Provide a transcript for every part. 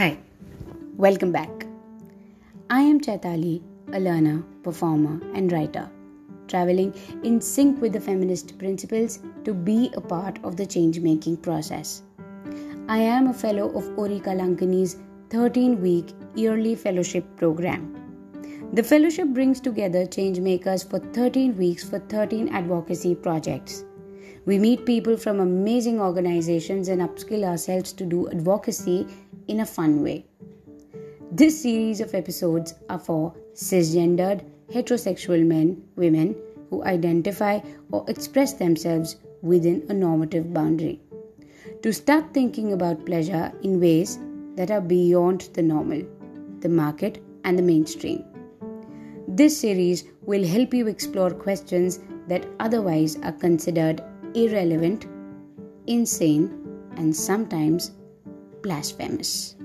Hi, welcome back. I am Chaitali, a learner, performer, and writer, traveling in sync with the feminist principles to be a part of the change making process. I am a fellow of Orika Kalankani's 13 week yearly fellowship program. The fellowship brings together change makers for 13 weeks for 13 advocacy projects. We meet people from amazing organizations and upskill ourselves to do advocacy in a fun way. This series of episodes are for cisgendered, heterosexual men, women who identify or express themselves within a normative boundary. To start thinking about pleasure in ways that are beyond the normal, the market, and the mainstream. This series will help you explore questions that otherwise are considered irrelevant, insane, and sometimes blasphemous.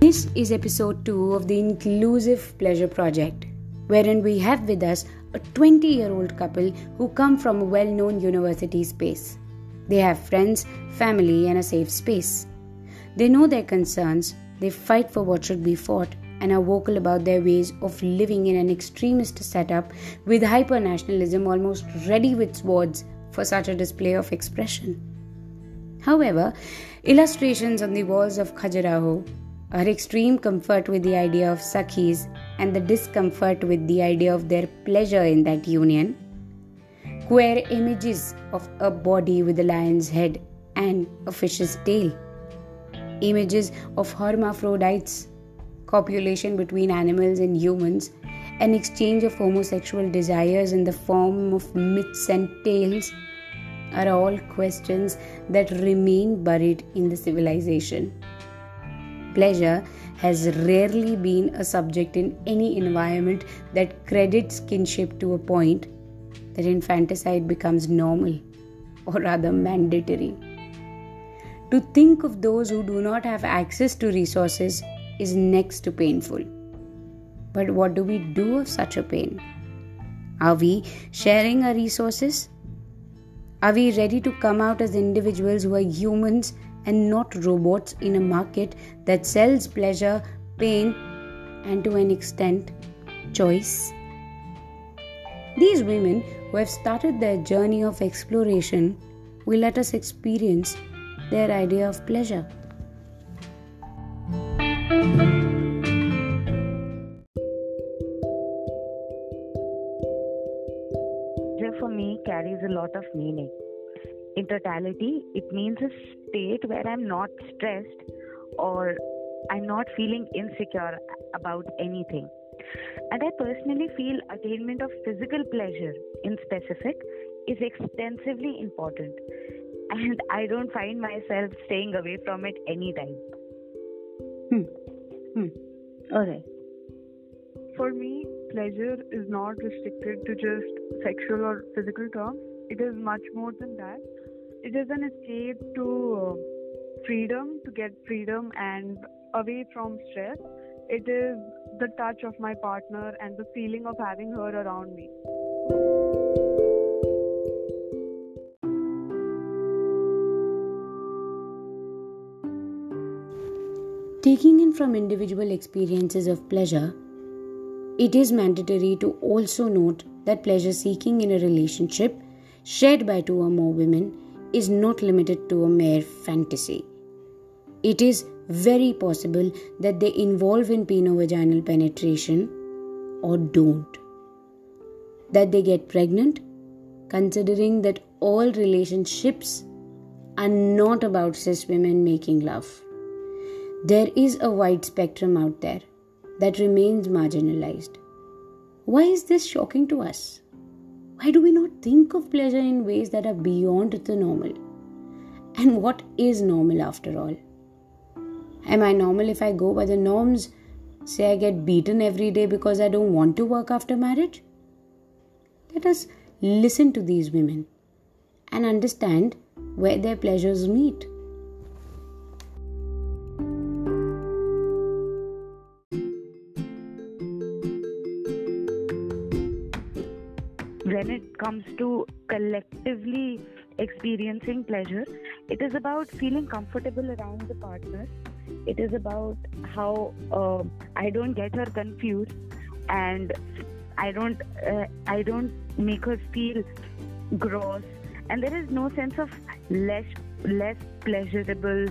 This is episode 2 of the Inclusive Pleasure Project, wherein we have with us a 20 year old couple who come from a well known university space. They have friends, family, and a safe space. They know their concerns, they fight for what should be fought and are vocal about their ways of living in an extremist setup with hyper nationalism almost ready with swords for such a display of expression. However, illustrations on the walls of Khajuraho are extreme comfort with the idea of Sakhis and the discomfort with the idea of their pleasure in that union. Queer images of a body with a lion's head and a fish's tail images of hermaphrodites, copulation between animals and humans, an exchange of homosexual desires in the form of myths and tales are all questions that remain buried in the civilization. Pleasure has rarely been a subject in any environment that credits kinship to a point that infanticide becomes normal or rather mandatory. To think of those who do not have access to resources is next to painful. But what do we do of such a pain? Are we sharing our resources? Are we ready to come out as individuals who are humans and not robots in a market that sells pleasure, pain, and to an extent, choice? These women who have started their journey of exploration will let us experience their idea of pleasure. Meaning. In totality, it means a state where I'm not stressed or I'm not feeling insecure about anything. And I personally feel attainment of physical pleasure in specific is extensively important and I don't find myself staying away from it anytime. Hmm. Hmm. Alright. For me, pleasure is not restricted to just sexual or physical terms. It is much more than that. It is an escape to uh, freedom, to get freedom and away from stress. It is the touch of my partner and the feeling of having her around me. Taking in from individual experiences of pleasure, it is mandatory to also note that pleasure seeking in a relationship shared by two or more women is not limited to a mere fantasy. It is very possible that they involve in penovaginal penetration or don't. That they get pregnant, considering that all relationships are not about cis women making love. There is a wide spectrum out there that remains marginalized. Why is this shocking to us? Why do we not think of pleasure in ways that are beyond the normal? And what is normal after all? Am I normal if I go by the norms? Say I get beaten every day because I don't want to work after marriage? Let us listen to these women and understand where their pleasures meet. Comes to collectively experiencing pleasure, it is about feeling comfortable around the partner. It is about how uh, I don't get her confused and I don't uh, I don't make her feel gross and there is no sense of less less pleasurable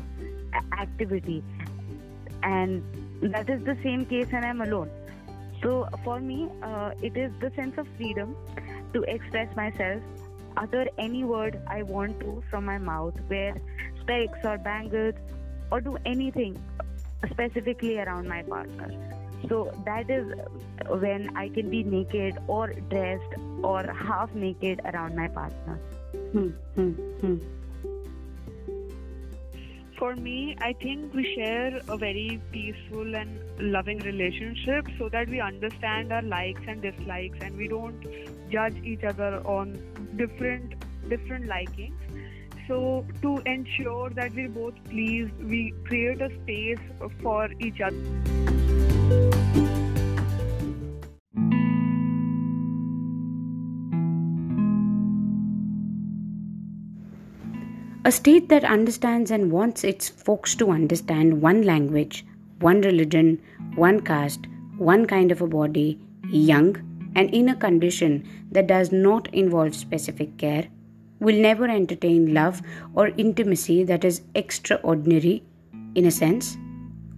activity and that is the same case when I'm alone. So for me, uh, it is the sense of freedom to express myself, utter any word I want to from my mouth, wear specs or bangles, or do anything specifically around my partner. So that is when I can be naked or dressed or half naked around my partner. Hmm, hmm, hmm. For me, I think we share a very peaceful and loving relationship so that we understand our likes and dislikes and we don't judge each other on different different likings. So to ensure that we're both pleased, we create a space for each other. A state that understands and wants its folks to understand one language, one religion, one caste, one kind of a body, young, and in a condition that does not involve specific care, will never entertain love or intimacy that is extraordinary, in a sense,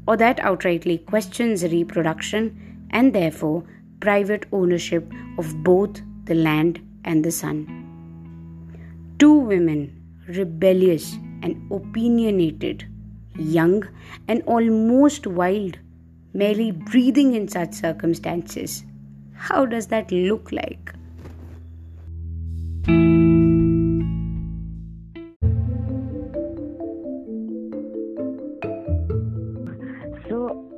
or that outrightly questions reproduction and therefore private ownership of both the land and the sun. Two women rebellious and opinionated, young and almost wild, merely breathing in such circumstances. How does that look like? So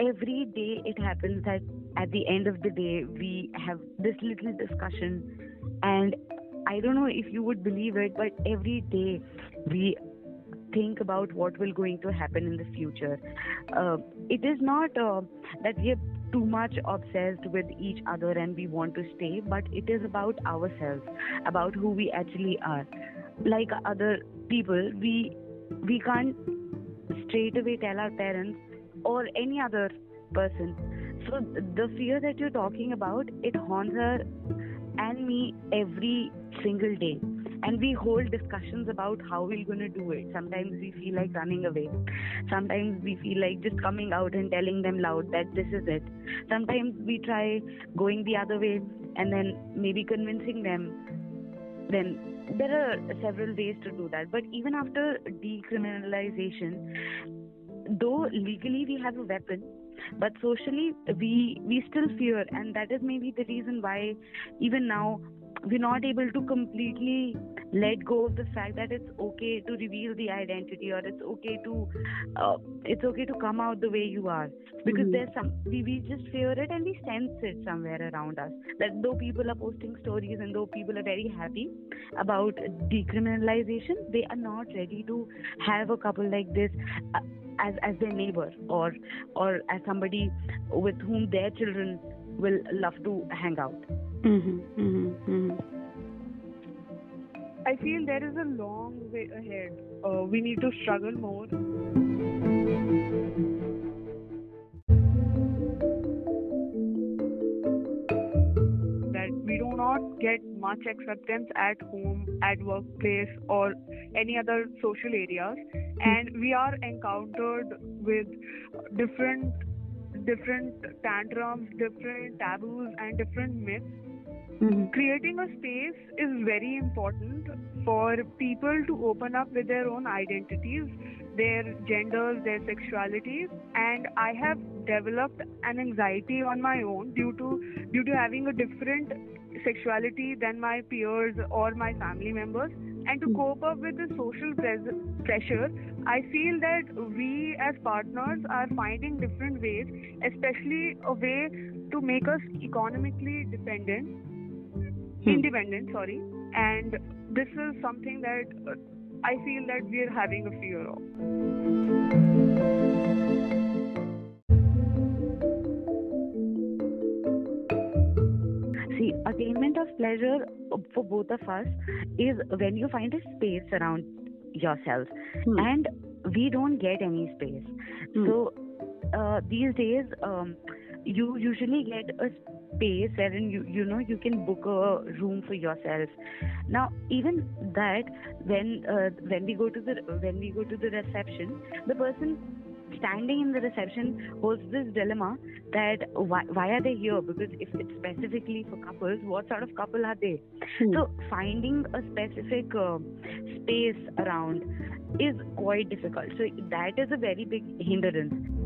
every day it happens that at the end of the day we have this little discussion and I don't know if you would believe it, but every day we think about what will going to happen in the future. Uh, it is not uh, that we are too much obsessed with each other and we want to stay, but it is about ourselves, about who we actually are. Like other people, we we can't straight away tell our parents or any other person. So the fear that you're talking about, it haunts her and me every single day. And we hold discussions about how we're going to do it. Sometimes we feel like running away. Sometimes we feel like just coming out and telling them loud that this is it. Sometimes we try going the other way and then maybe convincing them. Then there are several ways to do that. But even after decriminalization though legally we have a weapon but socially we we still fear and that is maybe the reason why even now we're not able to completely let go of the fact that it's okay to reveal the identity or it's okay to uh, it's okay to come out the way you are. Because mm-hmm. there's some we, we just fear it and we sense it somewhere around us. That though people are posting stories and though people are very happy about decriminalization they are not ready to have a couple like this uh, as as their neighbor or or as somebody with whom their children will love to hang out mm-hmm, mm-hmm, mm-hmm. I feel there is a long way ahead. Uh, we need to struggle more. That we do not get much acceptance at home, at workplace, or any other social areas, and we are encountered with different different tantrums, different taboos, and different myths. Mm-hmm. Creating a space is very important for people to open up with their own identities, their genders, their sexualities, and I have developed an anxiety on my own due to due to having a different sexuality than my peers or my family members. And to cope up with the social pressure i feel that we as partners are finding different ways especially a way to make us economically dependent hmm. independent sorry and this is something that uh, i feel that we are having a fear of See, attainment of pleasure for both of us is when you find a space around yourself Hmm. and we don't get any space Hmm. so uh, these days um, you usually get a space wherein you you know you can book a room for yourself. Now even that when uh, when we go to the when we go to the reception the person standing in the reception holds this dilemma that why, why are they here? Because if it's specifically for couples what sort of couple are they? Hmm. so finding a specific uh, space around is quite difficult. So that is a very big hindrance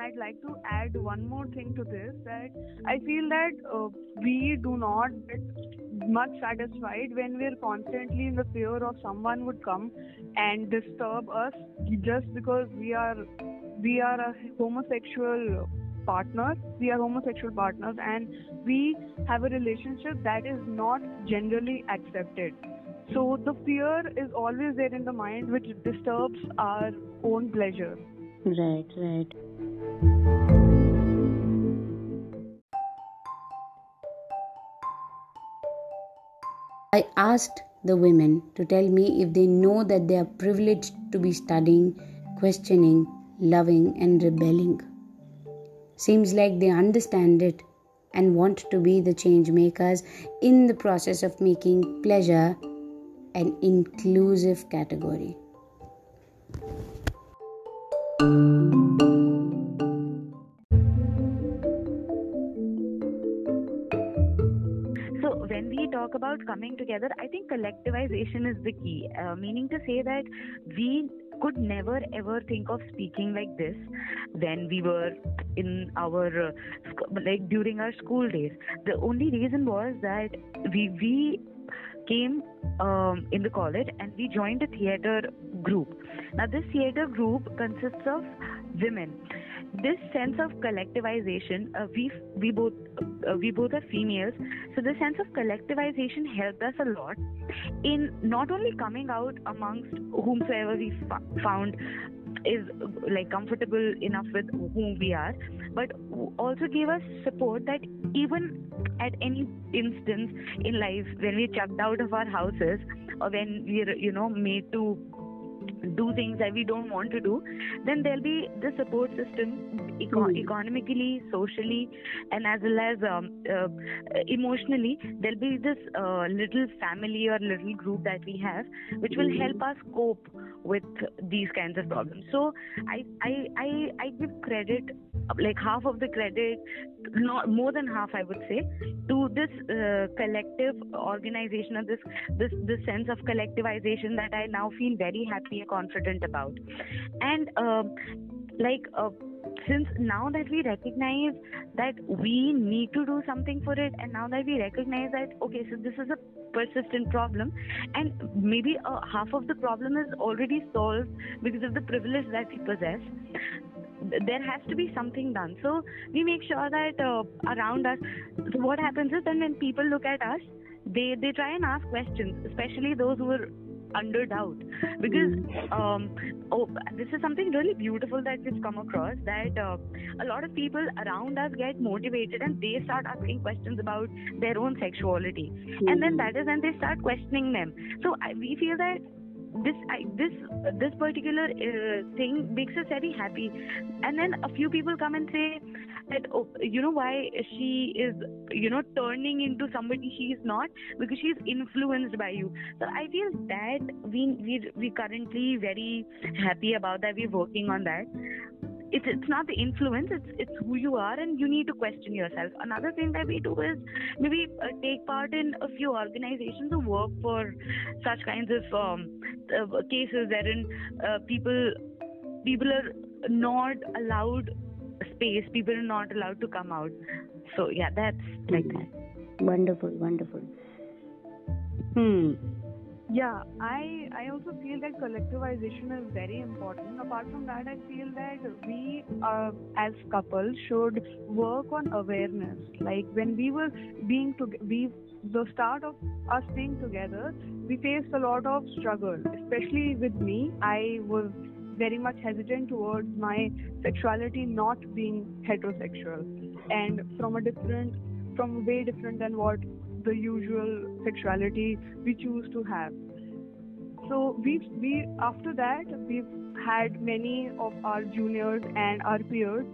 and I'd like to add one more thing to this that I feel that uh, we do not get much satisfied when we're constantly in the fear of someone would come and disturb us just because we are we are a homosexual partner we are homosexual partners and we have a relationship that is not generally accepted. So the fear is always there in the mind which disturbs our own pleasure. Right, right. I asked the women to tell me if they know that they are privileged to be studying, questioning, loving, and rebelling. Seems like they understand it and want to be the change makers in the process of making pleasure an inclusive category. About coming together, I think collectivization is the key. Uh, meaning to say that we could never ever think of speaking like this when we were in our uh, like during our school days. The only reason was that we we came um, in the college and we joined a theater group. Now this theater group consists of women this sense of collectivization uh, we we both uh, we both are females so the sense of collectivization helped us a lot in not only coming out amongst whomsoever we f- found is like comfortable enough with whom we are but also gave us support that even at any instance in life when we're chucked out of our houses or when we're you know made to do things that we don't want to do, then there'll be the support system eco- Hmm. economically, socially, and as well as um, uh, emotionally. There'll be this uh, little family or little group that we have, which will help us cope with these kinds of problems. So I I I, I give credit, like half of the credit, not more than half, I would say, to this uh, collective organization or this this this sense of collectivization that I now feel very happy and confident about. And um like uh, since now that we recognize that we need to do something for it, and now that we recognize that okay, so this is a persistent problem, and maybe uh, half of the problem is already solved because of the privilege that we possess there has to be something done. So we make sure that uh, around us, so what happens is then when people look at us, they they try and ask questions, especially those who are under doubt, because um, oh, this is something really beautiful that we've come across that uh, a lot of people around us get motivated and they start asking questions about their own sexuality, and then that is when they start questioning them. So I, we feel that this I, this this particular uh, thing makes us very happy. And then a few people come and say that oh, you know why she is you know turning into somebody she is not? Because she is influenced by you. So i feel that we we we currently very happy about that. We're working on that it's it's not the influence it's it's who you are and you need to question yourself another thing that we do is maybe uh, take part in a few organizations who work for such kinds of um, uh, cases wherein uh, people people are not allowed space people are not allowed to come out so yeah that's like that Wonderful, wonderful. Hmm. Yeah, I I also feel that collectivization is very important. Apart from that, I feel that we uh, as couples should work on awareness. Like when we were being to we the start of us being together, we faced a lot of struggle, especially with me. I was very much hesitant towards my sexuality not being heterosexual and from a different, from way different than what the usual sexuality we choose to have. So we we after that we've had many of our juniors and our peers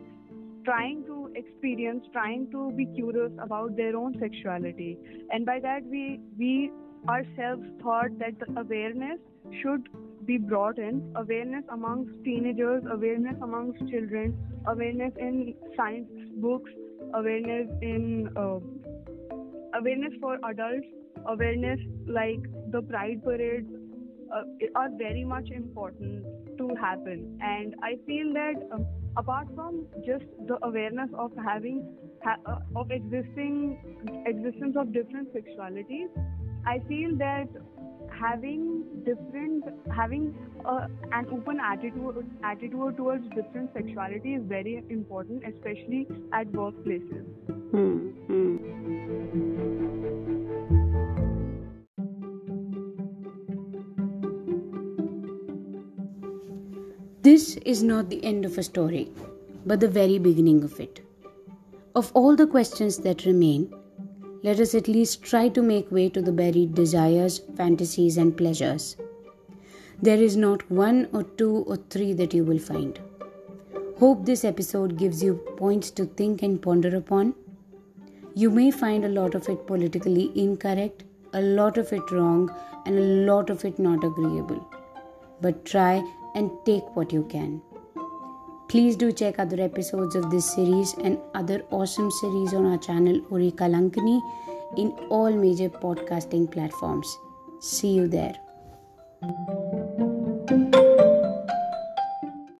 trying to experience, trying to be curious about their own sexuality. And by that, we, we ourselves thought that the awareness should be brought in awareness amongst teenagers, awareness amongst children, awareness in science books, awareness in uh, awareness for adults, awareness like the pride parades uh, are very much important to happen. And I feel that. Um, apart from just the awareness of having ha- uh, of existing existence of different sexualities i feel that having different having uh, an open attitude attitude towards different sexuality is very important especially at workplaces hmm. Hmm. This is not the end of a story, but the very beginning of it. Of all the questions that remain, let us at least try to make way to the buried desires, fantasies, and pleasures. There is not one or two or three that you will find. Hope this episode gives you points to think and ponder upon. You may find a lot of it politically incorrect, a lot of it wrong, and a lot of it not agreeable. But try and take what you can. Please do check other episodes of this series and other awesome series on our channel Uri Kalankani in all major podcasting platforms. See you there.